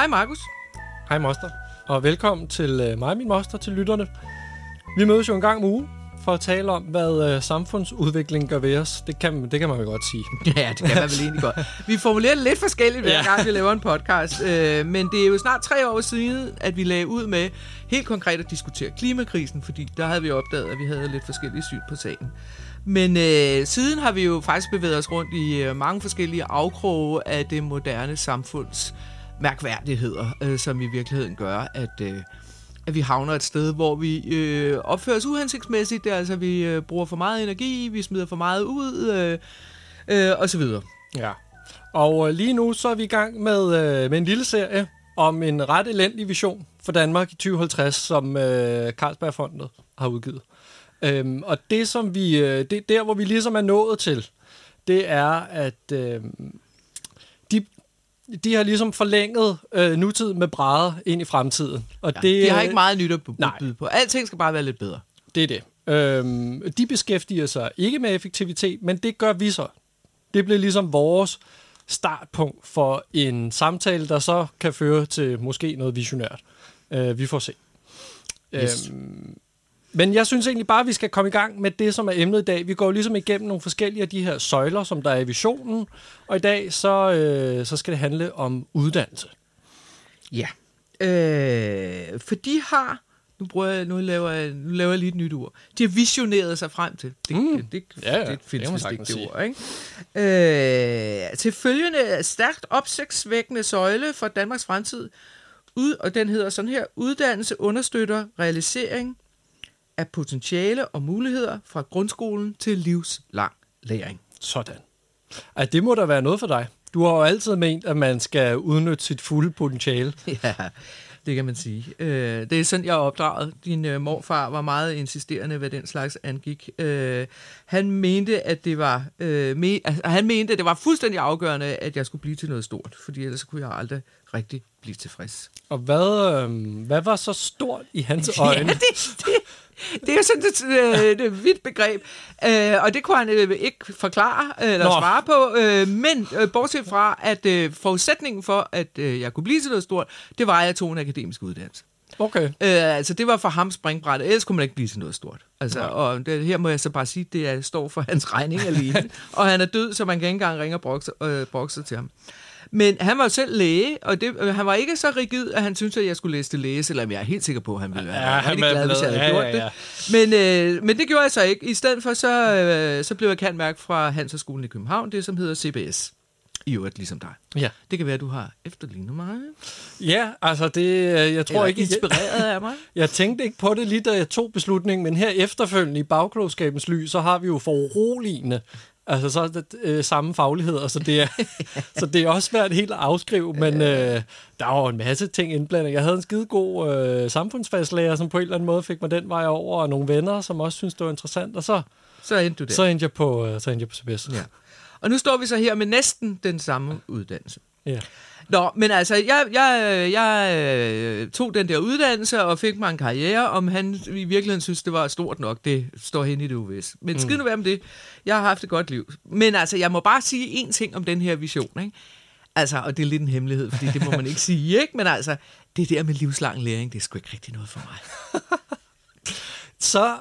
Hej Markus. Hej moster, og velkommen til øh, mig min moster, til lytterne. Vi mødes jo en gang om ugen for at tale om, hvad øh, samfundsudvikling gør ved os. Det kan, det kan man vel godt sige. Ja, det kan man vel egentlig godt. Vi formulerer det lidt forskelligt hver Ja. gang, vi laver en podcast. Øh, men det er jo snart tre år siden, at vi lagde ud med helt konkret at diskutere klimakrisen, fordi der havde vi opdaget, at vi havde lidt forskellige syn på sagen. Men øh, siden har vi jo faktisk bevæget os rundt i øh, mange forskellige afkroge af det moderne samfunds mærkværdigheder, øh, som i virkeligheden gør, at, øh, at vi havner et sted, hvor vi øh, opfører os uhensigtsmæssigt. Det er altså, vi øh, bruger for meget energi, vi smider for meget ud, øh, øh, og så videre. Ja. Og øh, lige nu så er vi i gang med, øh, med en lille serie om en ret elendig vision for Danmark i 2050, som øh, Carlsbergfondet har udgivet. Øhm, og det, som vi, øh, det der, hvor vi ligesom er nået til, det er, at øh, de har ligesom forlænget øh, nutiden med brædder ind i fremtiden. Og Ja, det, de har ikke meget nyt at byde på. Alting skal bare være lidt bedre. Det er det. Øhm, de beskæftiger sig ikke med effektivitet, men det gør vi så. Det bliver ligesom vores startpunkt for en samtale, der så kan føre til måske noget visionært. Øh, vi får se. Yes. Øhm, men jeg synes egentlig bare, at vi skal komme i gang med det, som er emnet i dag. Vi går ligesom igennem nogle forskellige af de her søjler, som der er i visionen. Og i dag, så, øh, så skal det handle om uddannelse. Ja. Øh, for de har... Nu, bruger jeg, nu, laver jeg, nu laver jeg lige et nyt ord. De har visioneret sig frem til. Det, Mm. det, det, Ja, ja, det findes vist ikke det sige. ord. Ikke? Øh, til følgende stærkt opsigtsvækkende søjle for Danmarks fremtid, ud, og den hedder sådan her, uddannelse understøtter realisering af potentiale og muligheder fra grundskolen til livslang læring. Sådan. Ej, det må da være noget for dig. Du har jo altid ment, at man skal udnytte sit fulde potentiale. Ja, det kan man sige. Øh, det er sådan, jeg er opdraget. Din øh, morfar var meget insisterende, hvad den slags angik. Øh, han mente, at det var øh, me- altså, han mente, at det var fuldstændig afgørende, at jeg skulle blive til noget stort, fordi ellers kunne jeg aldrig rigtig blive tilfreds. Og hvad, øh, hvad var så stort i hans øjne? Ja, det, det, det er sådan et, øh, et, vidt begreb, øh, og det kunne han øh, ikke forklare øh, eller Nå. svare på, øh, men øh, bortset fra, at øh, forudsætningen for, at øh, jeg kunne blive til noget stort, det var, at jeg tog en akademisk uddannelse. Okay. Øh, altså, det var for ham springbrættet. Ellers kunne man ikke blive til noget stort. Altså, og det, her må jeg så bare sige, det er, står for hans regning alene. og han er død, så man kan ikke engang ringe og brokse, øh, brokse til ham. Men han var selv læge, og det, øh, han var ikke så rigid, at han syntes, at jeg skulle læse til læge, selvom jeg er helt sikker på, at han ville være Ja, ja, han rigtig glad, hvis jeg havde ja, gjort ja, det. Men, øh, men det gjorde jeg så ikke. I stedet for, så, øh, så blev jeg kendt mærke fra Handelshøjskolen i København, det som hedder CBS. I øvrigt, ligesom dig. Ja. Det kan være, at du har efterlignet mig. Ja, altså det, øh, jeg tror Eller ikke, inspireret af mig. jeg tænkte ikke på det lige da jeg tog beslutningen, men her efterfølgende i bagklogskabens lys, så har vi jo foruroligende Altså så er det øh, samme fagligheder, så det, er, så det er også svært helt at afskrive, men øh, der var en masse ting indblandet. Jeg havde en skide god øh, samfundsfagslærer, som på en eller anden måde fik mig den vej over, og nogle venner, som også synes det var interessant, og så, Så endte du der. så endte jeg på, øh, så endte jeg på CBS. Ja. Og nu står vi så her med næsten den samme uddannelse. Ja. Nå, men altså, jeg, jeg, jeg øh, tog den der uddannelse og fik mig en karriere, om han i virkeligheden synes, det var stort nok, det står hen i det uvis. Men mm. skid nu være med det. Jeg har haft et godt liv. Men altså, jeg må bare sige én ting om den her vision, ikke? Altså, og det er lidt en hemmelighed, fordi det må man ikke sige, ikke? Men altså, det der med livslang læring, det er sgu ikke rigtig noget for mig. så,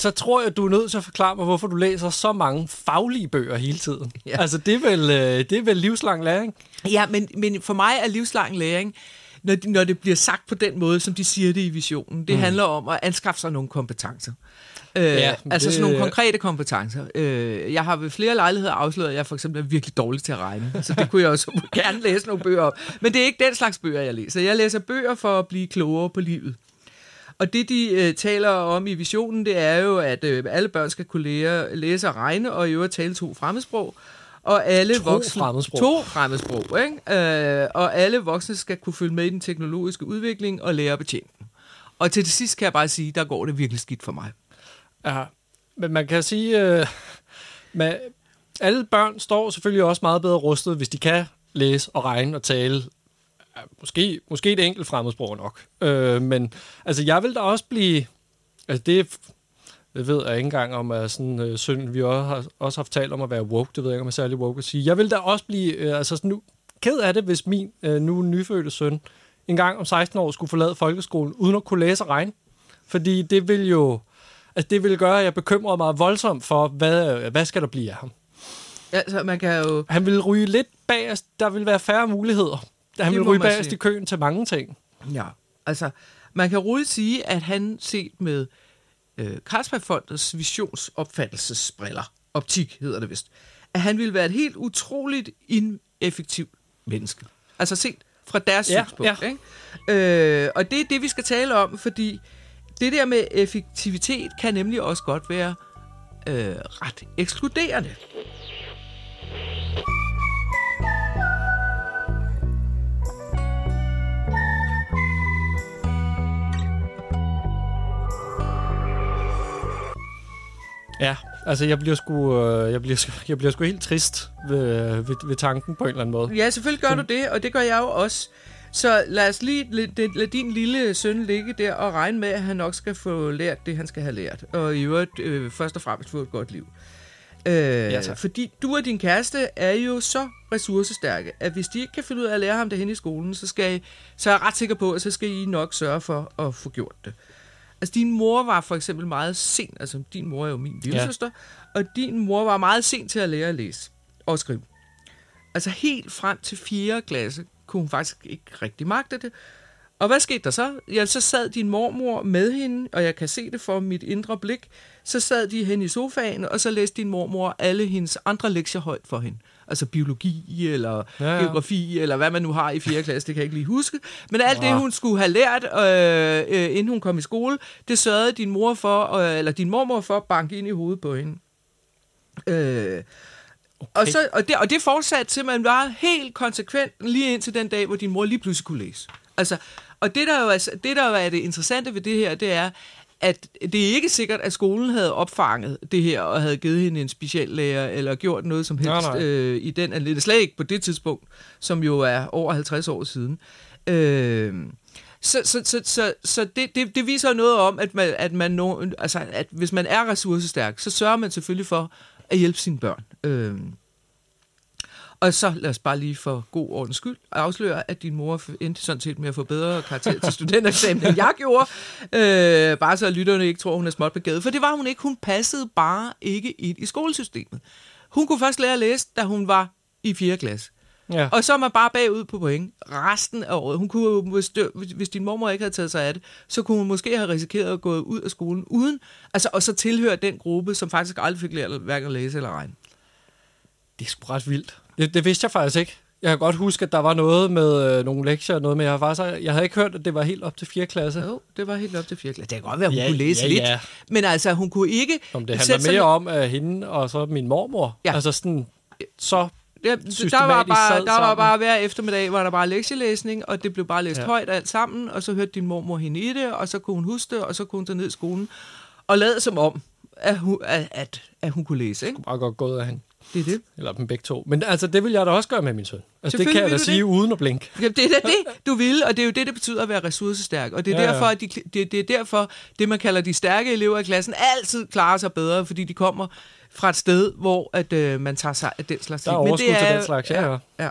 så tror jeg, du er nødt til at forklare mig, hvorfor du læser så mange faglige bøger hele tiden. Ja. Altså, det er, vel, øh, det er vel livslang læring? Ja, men, men for mig er livslang læring, når, de- når det bliver sagt på den måde, som de siger det i visionen, det mm. handler om at anskaffe sig nogle kompetencer. Øh, Ja, altså det- sådan nogle konkrete kompetencer. Øh, jeg har ved flere lejligheder afsløret, at jeg for eksempel er virkelig dårlig til at regne. Så det kunne jeg også gerne læse nogle bøger om. Men det er ikke den slags bøger, jeg læser. Jeg læser bøger for at blive klogere på livet. Og det, de øh, taler om i visionen, det er jo, at øh, alle børn skal kunne lære, læse og regne, og i øvrigt tale to fremmedsprog. Og alle To voksne, fremmedsprog. To fremmedsprog, ikke? Øh, og alle voksne skal kunne følge med i den teknologiske udvikling og lære at betjene den. Og til det sidst kan jeg bare sige, der går det virkelig skidt for mig. Ja, men man kan sige, øh, med, alle børn står selvfølgelig også meget bedre rustet, hvis de kan læse og regne og tale. Måske, måske et enkelt fremmedsprog nok. Øh, men altså, jeg vil da også blive... Altså, det, det ved jeg ikke engang om, at sådan, øh, synd, vi også har også haft talt om at være woke. Det ved jeg ikke, om jeg er særlig woke at sige. Jeg vil da også blive... Øh, altså, sådan, nu, ked af det, hvis min øh, nu nyfødte søn en gang om 16 år skulle forlade folkeskolen, uden at kunne læse og regne. Fordi det vil jo altså det vil gøre, at jeg bekymrer mig voldsomt for, hvad, hvad skal der blive af ham. Altså, man kan jo... Han vil ryge lidt bagerst. Der vil være færre muligheder. Han Det vil må ryge bagerst i køen til mange ting. Ja, altså, man kan roligt sige, at han set med øh, Carlsbergfondets visionsopfattelsesbriller, optik hedder det vist, at han ville være et helt utroligt ineffektivt menneske. Altså set fra deres Ja, synspunkt. ja. Ikke? Øh, og det er det, vi skal tale om, fordi det der med effektivitet kan nemlig også godt være øh, ret ekskluderende. Ja, altså jeg bliver sgu, øh, jeg bliver, sgu- jeg bliver sgu helt trist ved, ved, ved tanken på en eller anden måde. Ja, selvfølgelig gør du det, og det gør jeg jo også. Så lad os lige lade, lade din lille søn ligge der og regne med, at han nok skal få lært det, han skal have lært. Og i øvrigt øh, først og fremmest få et godt liv. Øh, ja, tak. fordi du og din kæreste er jo så ressourcestærke, at hvis de ikke kan finde ud af at lære ham det hen i skolen, så, skal I, så er jeg ret sikker på, at så skal I nok sørge for at få gjort det. Altså, din mor var for eksempel meget sen, altså din mor er jo min lille Ja. og din mor var meget sen til at lære at læse og skrive. Altså helt frem til 4. klasse kunne hun faktisk ikke rigtig magte det. Og hvad skete der så? Ja, så sad din mormor med hende, og jeg kan se det for mit indre blik. Så sad de hen i sofaen, og så læste din mormor alle hendes andre lektier højt for hende. Altså biologi, eller Ja, ja, ja. ja. geografi, eller hvad man nu har i 4. klasse, det kan jeg ikke lige huske. Men alt det, Nå. hun skulle have lært, øh, øh, inden hun kom i skole, det sørgede din mor for, øh, eller din mormor for at banke ind i hovedet på hende. Øh, okay. og, så, og, det, og det fortsatte simpelthen bare helt konsekvent lige indtil den dag, hvor din mor lige pludselig kunne læse. Altså, og det der, jo er, det, der jo er det interessante ved det her, det er, at det er ikke sikkert, at skolen havde opfanget det her, og havde givet hende en speciallærer, eller gjort noget som helst Nej, nej. øh, i den anledning. Slet ikke på det tidspunkt, som jo er over 50 år siden. Øh, så, så, så, så, så det, det, det viser noget om, at, man, at, man no, altså, at hvis man er ressourcestærk, så sørger man selvfølgelig for at hjælpe sine børn. Øh, og så lad os bare lige for god ordens skyld afsløre, at din mor endte sådan set med at få bedre karakter til studentereksamen, end jeg gjorde. Øh, bare så lytterne ikke tror, hun er småt begavet. For det var hun ikke. Hun passede bare ikke ind i skolesystemet. Hun kunne først lære at læse, da hun var i 4. klasse. Ja. Og så er man bare bagud på point resten af året. Hun kunne, hvis- hvis din mormor ikke havde taget sig af det, så kunne hun måske have risikeret at gå ud af skolen uden, altså, og så tilhøre den gruppe, som faktisk aldrig fik lært hverken at læse eller regne. Det er sgu ret vildt. Det, det vidste jeg faktisk ikke. Jeg kan godt huske, at der var noget med øh, nogle lektier og noget, men jeg har faktisk jeg havde ikke hørt, at det var helt op til 4. klasse. Jo, det var helt op til 4. klasse. Det kan godt være, hun Ja, kunne læse ja, lidt, ja. men altså, hun kunne ikke... Om det handler mere ned- om at hende og så min mormor. Ja. Altså sådan, så Ja, der var bare, der var sammen. bare hver eftermiddag, var der bare lektielæsning, og det blev bare læst Ja. højt alt sammen, og så hørte din mormor hende i det, og så kunne hun huske det, og så kunne hun tage ned i skolen, og lade som om, at hun, at, at, at hun kunne læse, ikke? bare godt gået af hende. Det er det. Eller dem begge to. Men altså, det vil jeg da også gøre med min søn. Altså, det kan jeg da sige det. uden at blinke. Jamen, det er da det, du vil, og det er jo det, det betyder at være ressourcestærk. Og det er, Ja, ja, ja. derfor, at de, det, det er derfor, det man kalder de stærke elever i klassen, altid klarer sig bedre, fordi de kommer fra et sted, hvor at, øh, man tager sig af den slags Der er ting. Men overskud det til er- den slags, ja, ja. ja.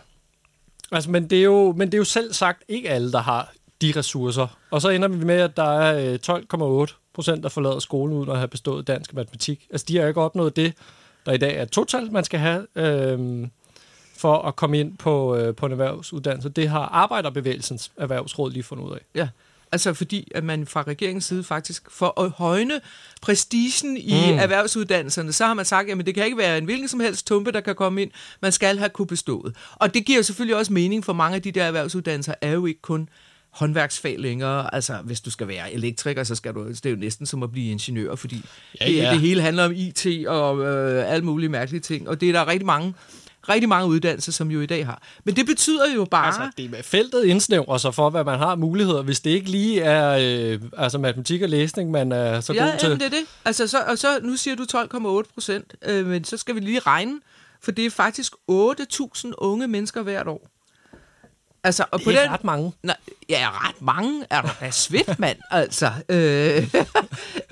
Altså, men, det er jo, men det er jo selv sagt ikke alle, der har de ressourcer. Og så ender vi med, at der er øh, 12,8 procent, der forlader skolen uden at have bestået dansk og matematik. Altså, de har ikke opnået det, der i dag er total, man skal have øh, for at komme ind på, øh, på en erhvervsuddannelse. Det har Arbejderbevægelsens Erhvervsråd lige fundet ud af. Ja, altså fordi at man fra regeringens side faktisk, for at højne prestigen i Mm. erhvervsuddannelserne, så har man sagt, at det kan ikke være en hvilken som helst tumpe, der kan komme ind. Man skal have kunne bestået. Og det giver selvfølgelig også mening, for mange af de der erhvervsuddannelser er jo ikke kun håndværksfag længere. Altså, hvis du skal være elektriker, så skal du, det er jo næsten som at blive ingeniør, fordi Ja, ja, det, ja. det hele handler om IT og øh, alle mulige mærkelige ting. Og det er der rigtig mange, rigtig mange uddannelser, som jo i dag har. Men det betyder jo bare... Altså, det er feltet indsnævrer sig for, hvad man har muligheder, hvis det ikke lige er øh, altså matematik og læsning, man er så ja, god til. jamen, det er det. Altså, så, og så, nu siger du 12,8 procent, øh, men så skal vi lige regne, for det er faktisk 8.000 unge mennesker hvert år. Altså, og på det er den, ret mange. Nej, ja, ret mange er du da svedt, mand, altså. Øh,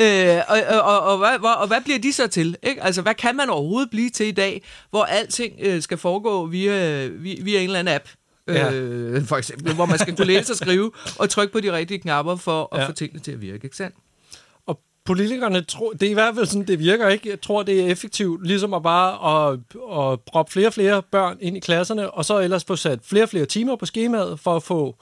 øh, og, og, og, og, hvad, og hvad bliver de så til? Ikke? Altså, hvad kan man overhovedet blive til i dag, hvor alting øh, skal foregå via, via, via en eller anden app? Ja. øh, for eksempel, hvor man skal kunne læse og skrive og trykke på de rigtige knapper for at Ja. få tingene til at virke, ikke sandt? Politikerne tror, det er i hvert fald sådan, det virker ikke. Jeg tror, det er effektivt, ligesom at bare at, at proppe flere og flere børn ind i klasserne, og så ellers få sat flere og flere timer på skemaet for at få,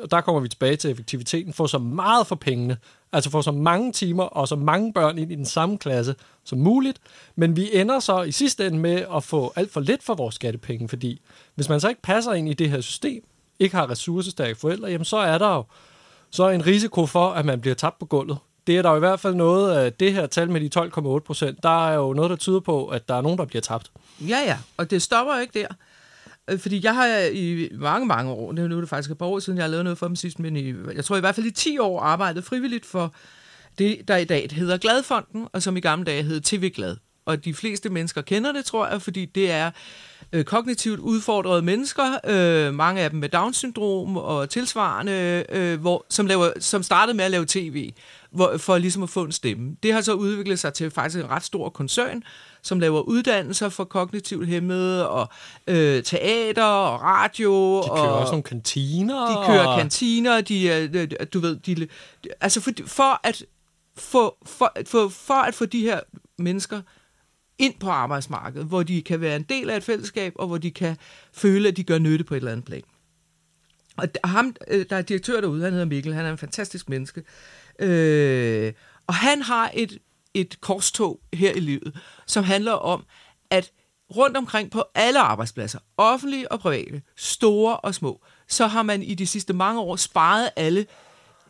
og der kommer vi tilbage til effektiviteten, få så meget for pengene, altså få så mange timer og så mange børn ind i den samme klasse som muligt, men vi ender så i sidste ende med at få alt for lidt for vores skattepenge, fordi hvis man så ikke passer ind i det her system, ikke har ressourcestærke forældre, jamen så er der jo så er en risiko for, at man bliver tabt på gulvet. Det er der jo i hvert fald noget af det her tal med de 12,8 procent. Der er jo noget, der tyder på, at der er nogen, der bliver tabt. Ja, ja, og det stopper jo ikke der. Øh, fordi jeg har i mange, mange år, det er nu er det faktisk et par år siden, jeg har lavet noget for dem sidst, men i, jeg tror i hvert fald i 10 år arbejdet frivilligt for det, der i dag hedder Gladfonden, og som i gamle dage hed TV Glad. Og de fleste mennesker kender det, tror jeg, fordi det er øh, kognitivt udfordrede mennesker, øh, mange af dem med Down-syndrom og tilsvarende, øh, hvor, som, laver, som startede med at lave tv, hvor, for ligesom at få en stemme. Det har så udviklet sig til faktisk en ret stor koncern, som laver uddannelser for kognitivt hæmmede, og øh, teater og radio. De kører og, også nogle kantiner. de kører kantiner, de, er, øh, du ved, de, altså for, for at få, for, for, for at få de her mennesker ind på arbejdsmarkedet, hvor de kan være en del af et fællesskab, og hvor de kan føle, at de gør nytte på et eller andet plan. Og ham, øh, der er direktør derude, han hedder Mikkel, han er en fantastisk menneske. Øh, og han har et, et korstog her i livet, som handler om, at rundt omkring på alle arbejdspladser, offentlige og private, store og små, så har man i de sidste mange år sparet alle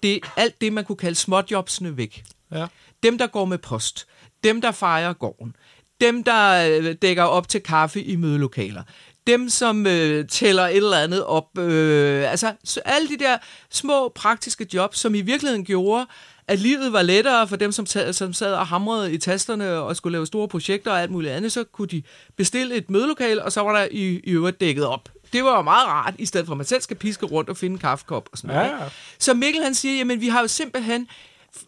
det, alt det, man kunne kalde småjobsene væk. Ja. Dem, der går med post. Dem, der fejrer gården. Dem, der øh, dækker op til kaffe i mødelokaler. Dem, som øh, tæller et eller andet op. Øh, altså, så alle de der små praktiske jobs, som i virkeligheden gjorde, at livet var lettere for dem, som, sad, som sad og hamrede i tasterne og skulle lave store projekter og alt muligt andet, så kunne de bestille et mødelokale, og så var der i, i øvrigt dækket op. Det var jo meget rart, i stedet for at man selv skal piske rundt og finde en kaffekop og sådan noget. Ja, ikke? ja. Så Mikkel han siger, jamen vi har jo simpelthen,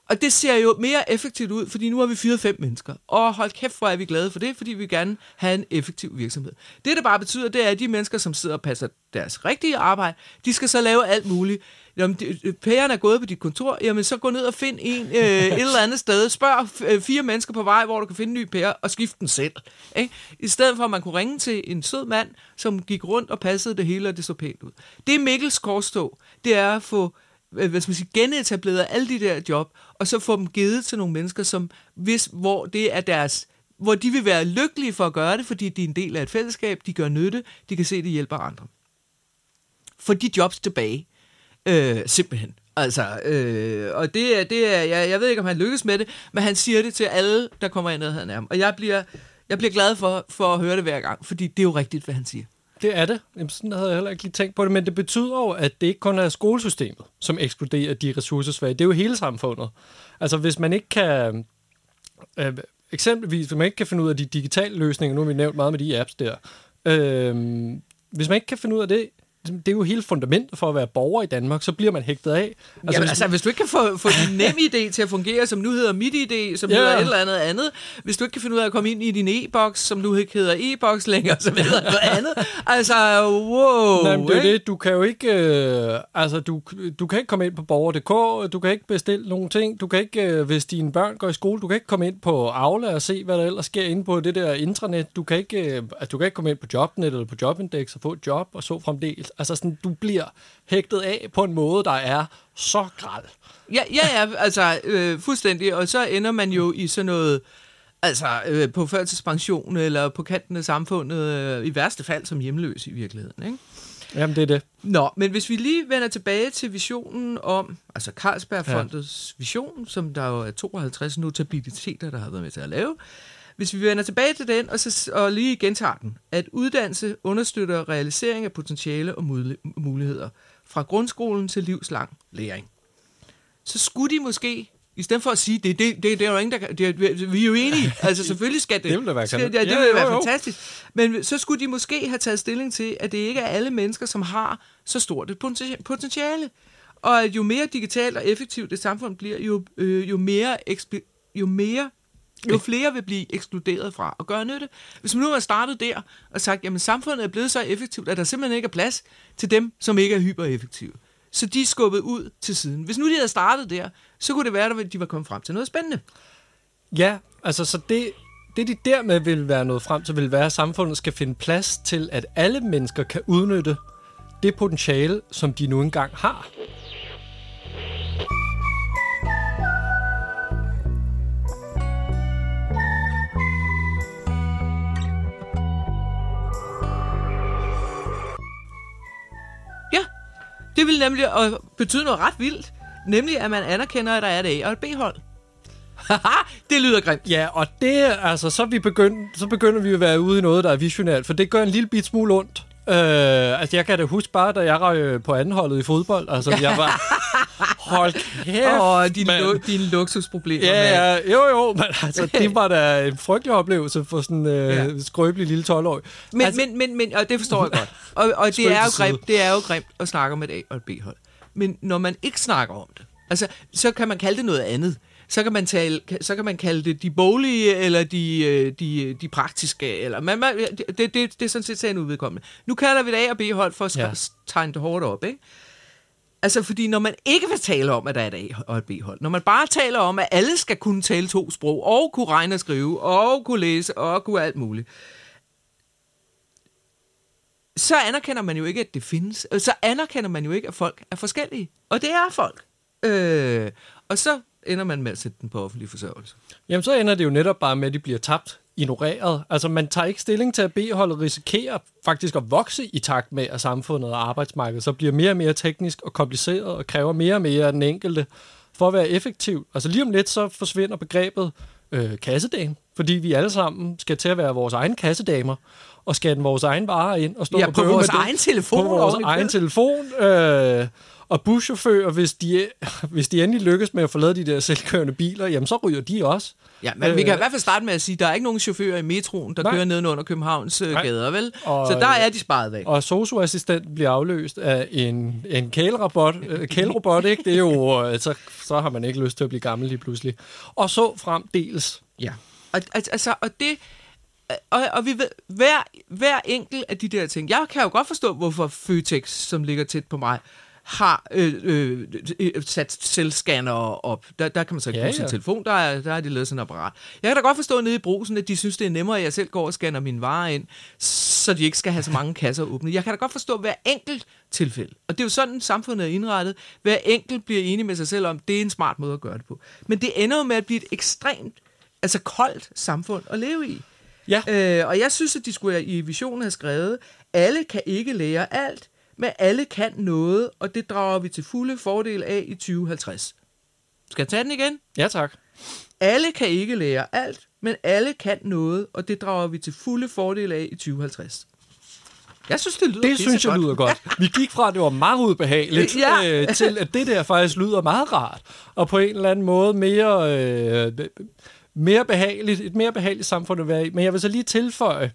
og det ser jo mere effektivt ud, fordi nu har vi fyret fem mennesker. Og hold kæft, hvor er vi glade for det, fordi vi gerne have en effektiv virksomhed. Det, der bare betyder, det er, at de mennesker, som sidder og passer deres rigtige arbejde, de skal så lave alt muligt. Jamen, de- pæren er gået på dit kontor, jamen så gå ned og find en øh, et eller andet sted. Spørg øh, fire mennesker på vej, hvor du kan finde en ny pære, og skift den selv. Ikke? I stedet for, at man kunne ringe til en sød mand, som gik rundt og passede det hele, og det så pænt ud. Det er Mikkels korstog. Det er at få øh, hvad skal man sige, genetableret alle de der job, og så få dem givet til nogle mennesker, som hvis, hvor det er deres hvor de vil være lykkelige for at gøre det, fordi de er en del af et fællesskab, de gør nytte, de kan se, at det hjælper andre. Få de jobs tilbage. Øh, simpelthen. Altså, øh, og det er, det er jeg, jeg ved ikke, om han lykkes med det, men han siger det til alle, der kommer ind ad ham. Og jeg bliver, jeg bliver glad for, for at høre det hver gang, fordi det er jo rigtigt, hvad han siger. Det er det. Jamen, sådan havde jeg heller ikke lige tænkt på det, men det betyder jo, at det ikke kun er skolesystemet, som ekskluderer de ressourcesvage. Det er jo hele samfundet. Altså, hvis man ikke kan... Øh, eksempelvis, hvis man ikke kan finde ud af de digitale løsninger, nu har vi nævnt meget med de apps der. Øh, hvis man ikke kan finde ud af det, det er jo hele fundamentet for at være borger i Danmark, så bliver man hægtet af. Altså, Jamen, hvis- altså, hvis du ikke kan få, få din nem idé til at fungere, som nu hedder mit idé, som Ja. hedder et eller andet andet, hvis du ikke kan finde ud af at komme ind i din e-boks, som nu ikke hedder e-boks længere, som hedder noget andet, altså, wow. Nej, men det er det. Du kan jo ikke, øh, altså, du, du kan ikke komme ind på borger.dk, du kan ikke bestille nogle ting, du kan ikke, øh, hvis dine børn går i skole, du kan ikke komme ind på Aula og se, hvad der ellers sker inde på det der intranet. Du kan ikke, øh, du kan ikke komme ind på Jobnet eller på Jobindex og få et job og så fremdeles. Altså sådan, du bliver hægtet af på en måde, der er så græld. Ja, ja, ja, altså, øh, fuldstændig, og så ender man jo i sådan noget, altså, øh, på førtidspension, eller på kanten af samfundet, øh, i værste fald som hjemløs i virkeligheden, ikke? Jamen, det er det. Nå, men hvis vi lige vender tilbage til visionen om, altså Carlsbergfondets ja. vision, som der jo er 52 notabiliteter, der har været med til at lave. Hvis vi vender tilbage til den, og, så, og lige gentager den, at uddannelse understøtter realisering af potentiale og mul- muligheder fra grundskolen til livslang læring. Så skulle de måske, i stedet for at sige, det, det, det, det er jo ingen, der kan, det, vi er jo enige, altså selvfølgelig skal det. Det ville være skal, ja, det Ja, ville jo, være jo. fantastisk. Men så skulle de måske have taget stilling til, at det ikke er alle mennesker, som har så stort et potenti- potentiale. Og at jo mere digitalt og effektivt det samfund bliver, jo, øh, jo mere, jo mere jo flere vil blive ekskluderet fra at gøre nytte. Hvis man nu har startet der og sagt, jamen samfundet er blevet så effektivt, at der simpelthen ikke er plads til dem, som ikke er hypereffektive. Så de er skubbet ud til siden. Hvis nu de havde startet der, så kunne det være, at de var kommet frem til noget spændende. Ja, altså så det, det de dermed vil være noget frem til, vil være, at samfundet skal finde plads til, at alle mennesker kan udnytte det potentiale, som de nu engang har. Det vil nemlig betyde noget ret vildt. Nemlig, at man anerkender, at der er et A og et B-hold. Det lyder grimt. Ja, og det altså, så, vi begyndt, så begynder vi at være ude i noget, der er visionært, for det gør en lille bit smule ondt. Øh, altså, jeg kan da huske bare, da jeg røg på andenholdet i fodbold. Altså, jeg var... Hold kæft, Åh, dine, lu- dine luksusproblemer. Ja, ja, jo, jo, men altså, det var da en frygtelig oplevelse for sådan en øh, Ja. skrøbelig lille 12-årig. Men, altså, men, men, men, og det forstår jeg godt. Og, og det, er jo til grimt, det er jo grimt at snakke om et A og et B-hold. Men når man ikke snakker om det, altså, så kan man kalde det noget andet. Så kan man, tale, så kan man kalde det de boglige, eller de, øh, de, de praktiske, eller man, man, det, det, det er sådan set sagen udvedkommende. Nu kalder vi det A og B-hold for at Ja. ja. tegne det hårdt op, ikke? Altså, fordi når man ikke vil tale om, at der er et A og et B-hold, når man bare taler om, at alle skal kunne tale to sprog, og kunne regne og skrive, og kunne læse, og kunne alt muligt, så anerkender man jo ikke, at det findes. Så anerkender man jo ikke, at folk er forskellige. Og det er folk. Øh, og så ender man med at sætte den på offentlig forsørgelse. Jamen, så ender det jo netop bare med, at de bliver tabt, ignoreret. Altså, man tager ikke stilling til, at B-holdet risikerer faktisk at vokse i takt med, at samfundet og arbejdsmarkedet så bliver mere og mere teknisk og kompliceret og kræver mere og mere af den enkelte for at være effektiv. Altså, lige om lidt, så forsvinder begrebet øh, kassedame, fordi vi alle sammen skal til at være vores egen kassedamer og scanne vores egen varer ind og stå Ja, og på vores med det egen telefon. på vores egen telefon. Øh, og buschauffører, hvis de, hvis de endelig lykkes med at forlade de der selvkørende biler, jamen så ryger de også. Ja, men øh, vi Øh, kan i hvert fald starte med at sige, at der er ikke nogen chauffører i metroen, der Nej. Kører nedenunder Københavns øh, Nej. gader, vel? Og- Så der er de sparet væk. Og socioassistent bliver afløst af en, en kælerobot, øh, kælerobot, ikke? Det er jo, øh, så, så har man ikke lyst til at blive gammel lige pludselig. Og så fremdeles. Ja. Og, al- altså, og det... Og, og vi ved, hver, hver enkelt af de der ting, jeg kan jo godt forstå, hvorfor Føtex, som ligger tæt på mig, har øh, øh, øh, sat selvscanner op. Der, der kan man så ikke Ja, bruge sin ja. telefon, der, er, der har de lavet sådan et apparat. Jeg kan da godt forstå nede i brusen, at de synes, det er nemmere, at jeg selv går og scanner mine varer ind, så de ikke skal have så mange kasser åbne. Jeg kan da godt forstå hver enkelt tilfælde. Og det er jo sådan, samfundet er indrettet. Hver enkelt bliver enig med sig selv om, det er en smart måde at gøre det på. Men det ender jo med at blive et ekstremt, altså koldt samfund at leve i. Ja. Øh, og jeg synes, at de skulle i visionen have skrevet, alle kan ikke lære alt, men alle kan noget, og det drager vi til fulde fordel af i 2050. Skal jeg tage den igen? Ja, tak. Alle kan ikke lære alt, men alle kan noget, og det drager vi til fulde fordel af i 2050. Jeg synes, det lyder Det synes jeg pissegodt. lyder godt. Vi gik fra, at det var meget ubehageligt, Ja. øh, til at det der faktisk lyder meget rart. Og på en eller anden måde mere, øh, mere behageligt, et mere behageligt samfund at være i. Men jeg vil så lige tilføje,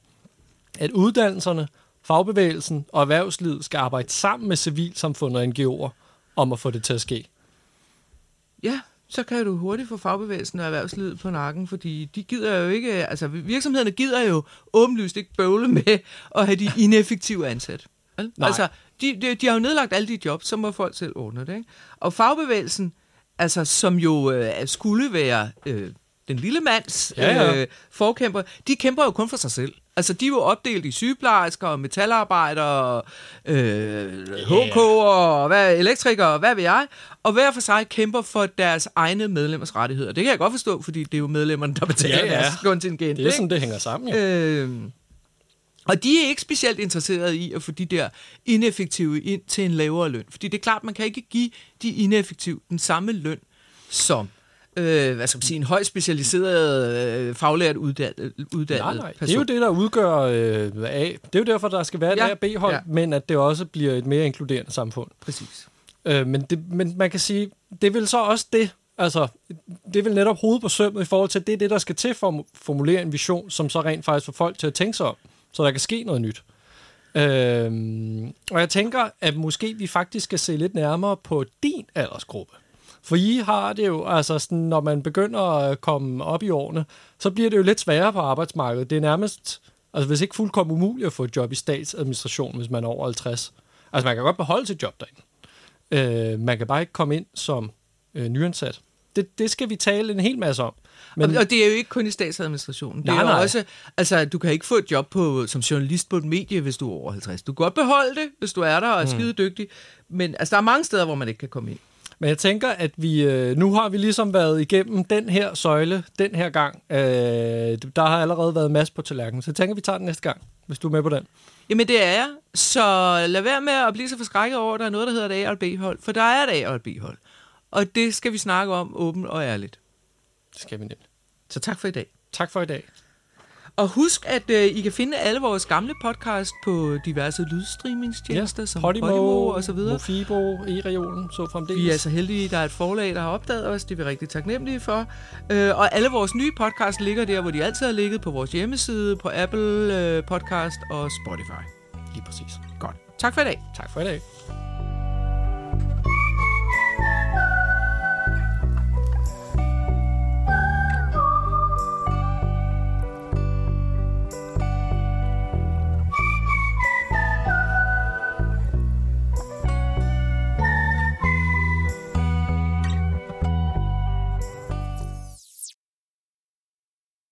at uddannelserne, fagbevægelsen og erhvervslivet skal arbejde sammen med civilsamfundet og NGO'er om at få det til at ske. Ja, så kan du hurtigt få fagbevægelsen og erhvervslivet på nakken, fordi de gider jo ikke, altså virksomhederne gider jo åbenlyst ikke bøvle med at have de ineffektive ansat. vel? Nej. Altså, de, de, de har jo nedlagt alle de jobs, så må folk selv ordne det. Ikke? Og fagbevægelsen, altså, som jo øh, skulle være øh, den lille mands Ja, ja. Øh, forkæmper, de kæmper jo kun for sig selv. Altså, de er jo opdelt i sygeplejersker, og metalarbejdere, øh, HK og hvad, elektrikere, og hvad ved jeg. Og hver for sig kæmper for deres egne medlemmers rettigheder. Det kan jeg godt forstå, fordi det er jo medlemmerne, der betaler Ja, ja, deres kontingent. Det er ikke? sådan, det hænger sammen. Ja. Øh, og de er ikke specielt interesserede i at få de der ineffektive ind til en lavere løn. Fordi det er klart, man kan ikke give de ineffektive den samme løn som øh, hvad skal man sige, en højt specialiseret øh, faglært uddannet, uddannet Nej, nej. person. Det er jo det, der udgør øh, A. Det er jo derfor, der skal være et Ja, A- og B-hold, ja. men at det også bliver et mere inkluderende samfund. Præcis. Øh, men, det, men man kan sige, det vel så også det, altså, det vel netop hovedet på sømmet i forhold til, det er det, der skal til for at formulere en vision, som så rent faktisk får folk til at tænke sig om, så der kan ske noget nyt. Øhm, og jeg tænker, at måske vi faktisk skal se lidt nærmere på din aldersgruppe. For I har det jo, altså sådan, når man begynder at komme op i årene, så bliver det jo lidt sværere på arbejdsmarkedet. Det er nærmest, altså hvis ikke fuldkommen umuligt at få et job i statsadministration, hvis man er over 50. Altså man kan godt beholde sit job derinde. Øh, man kan bare ikke komme ind som øh, nyansat. Det, det skal vi tale en hel masse om. Men, og, og det er jo ikke kun i statsadministrationen. Det Nej, er jo nej. også, altså, du kan ikke få et job på, som journalist på et medie, hvis du er over 50. Du kan godt beholde det, hvis du er der og er mm. skide dygtig. Men altså, der er mange steder, hvor man ikke kan komme ind. Men jeg tænker, at vi øh, nu har vi ligesom været igennem den her søjle den her gang. Øh, der har allerede været masse på tallerkenen, så jeg tænker, at vi tager den næste gang, hvis du er med på den. Jamen, det er jeg. Så lad være med at blive så forskrækket over, at der er noget, der hedder et A- og B-hold. For der er et A- og B-hold. Og det skal vi snakke om åbent og ærligt. Det skal vi nemt. Så tak for i dag. Tak for i dag. Og husk, at øh, I kan finde alle vores gamle podcast på diverse lydstreamingstjenester, som Podimo, Podimo og så videre. Mofibo, E-regionen, så fremdeles. Vi er så heldige, at der er et forlag, der har opdaget os. Det er vi rigtig taknemmelige for. Øh, og alle vores nye podcasts ligger der, hvor de altid har ligget på vores hjemmeside, på Apple øh, Podcast og Spotify. Lige præcis. Godt. Tak for i dag. Tak for i dag.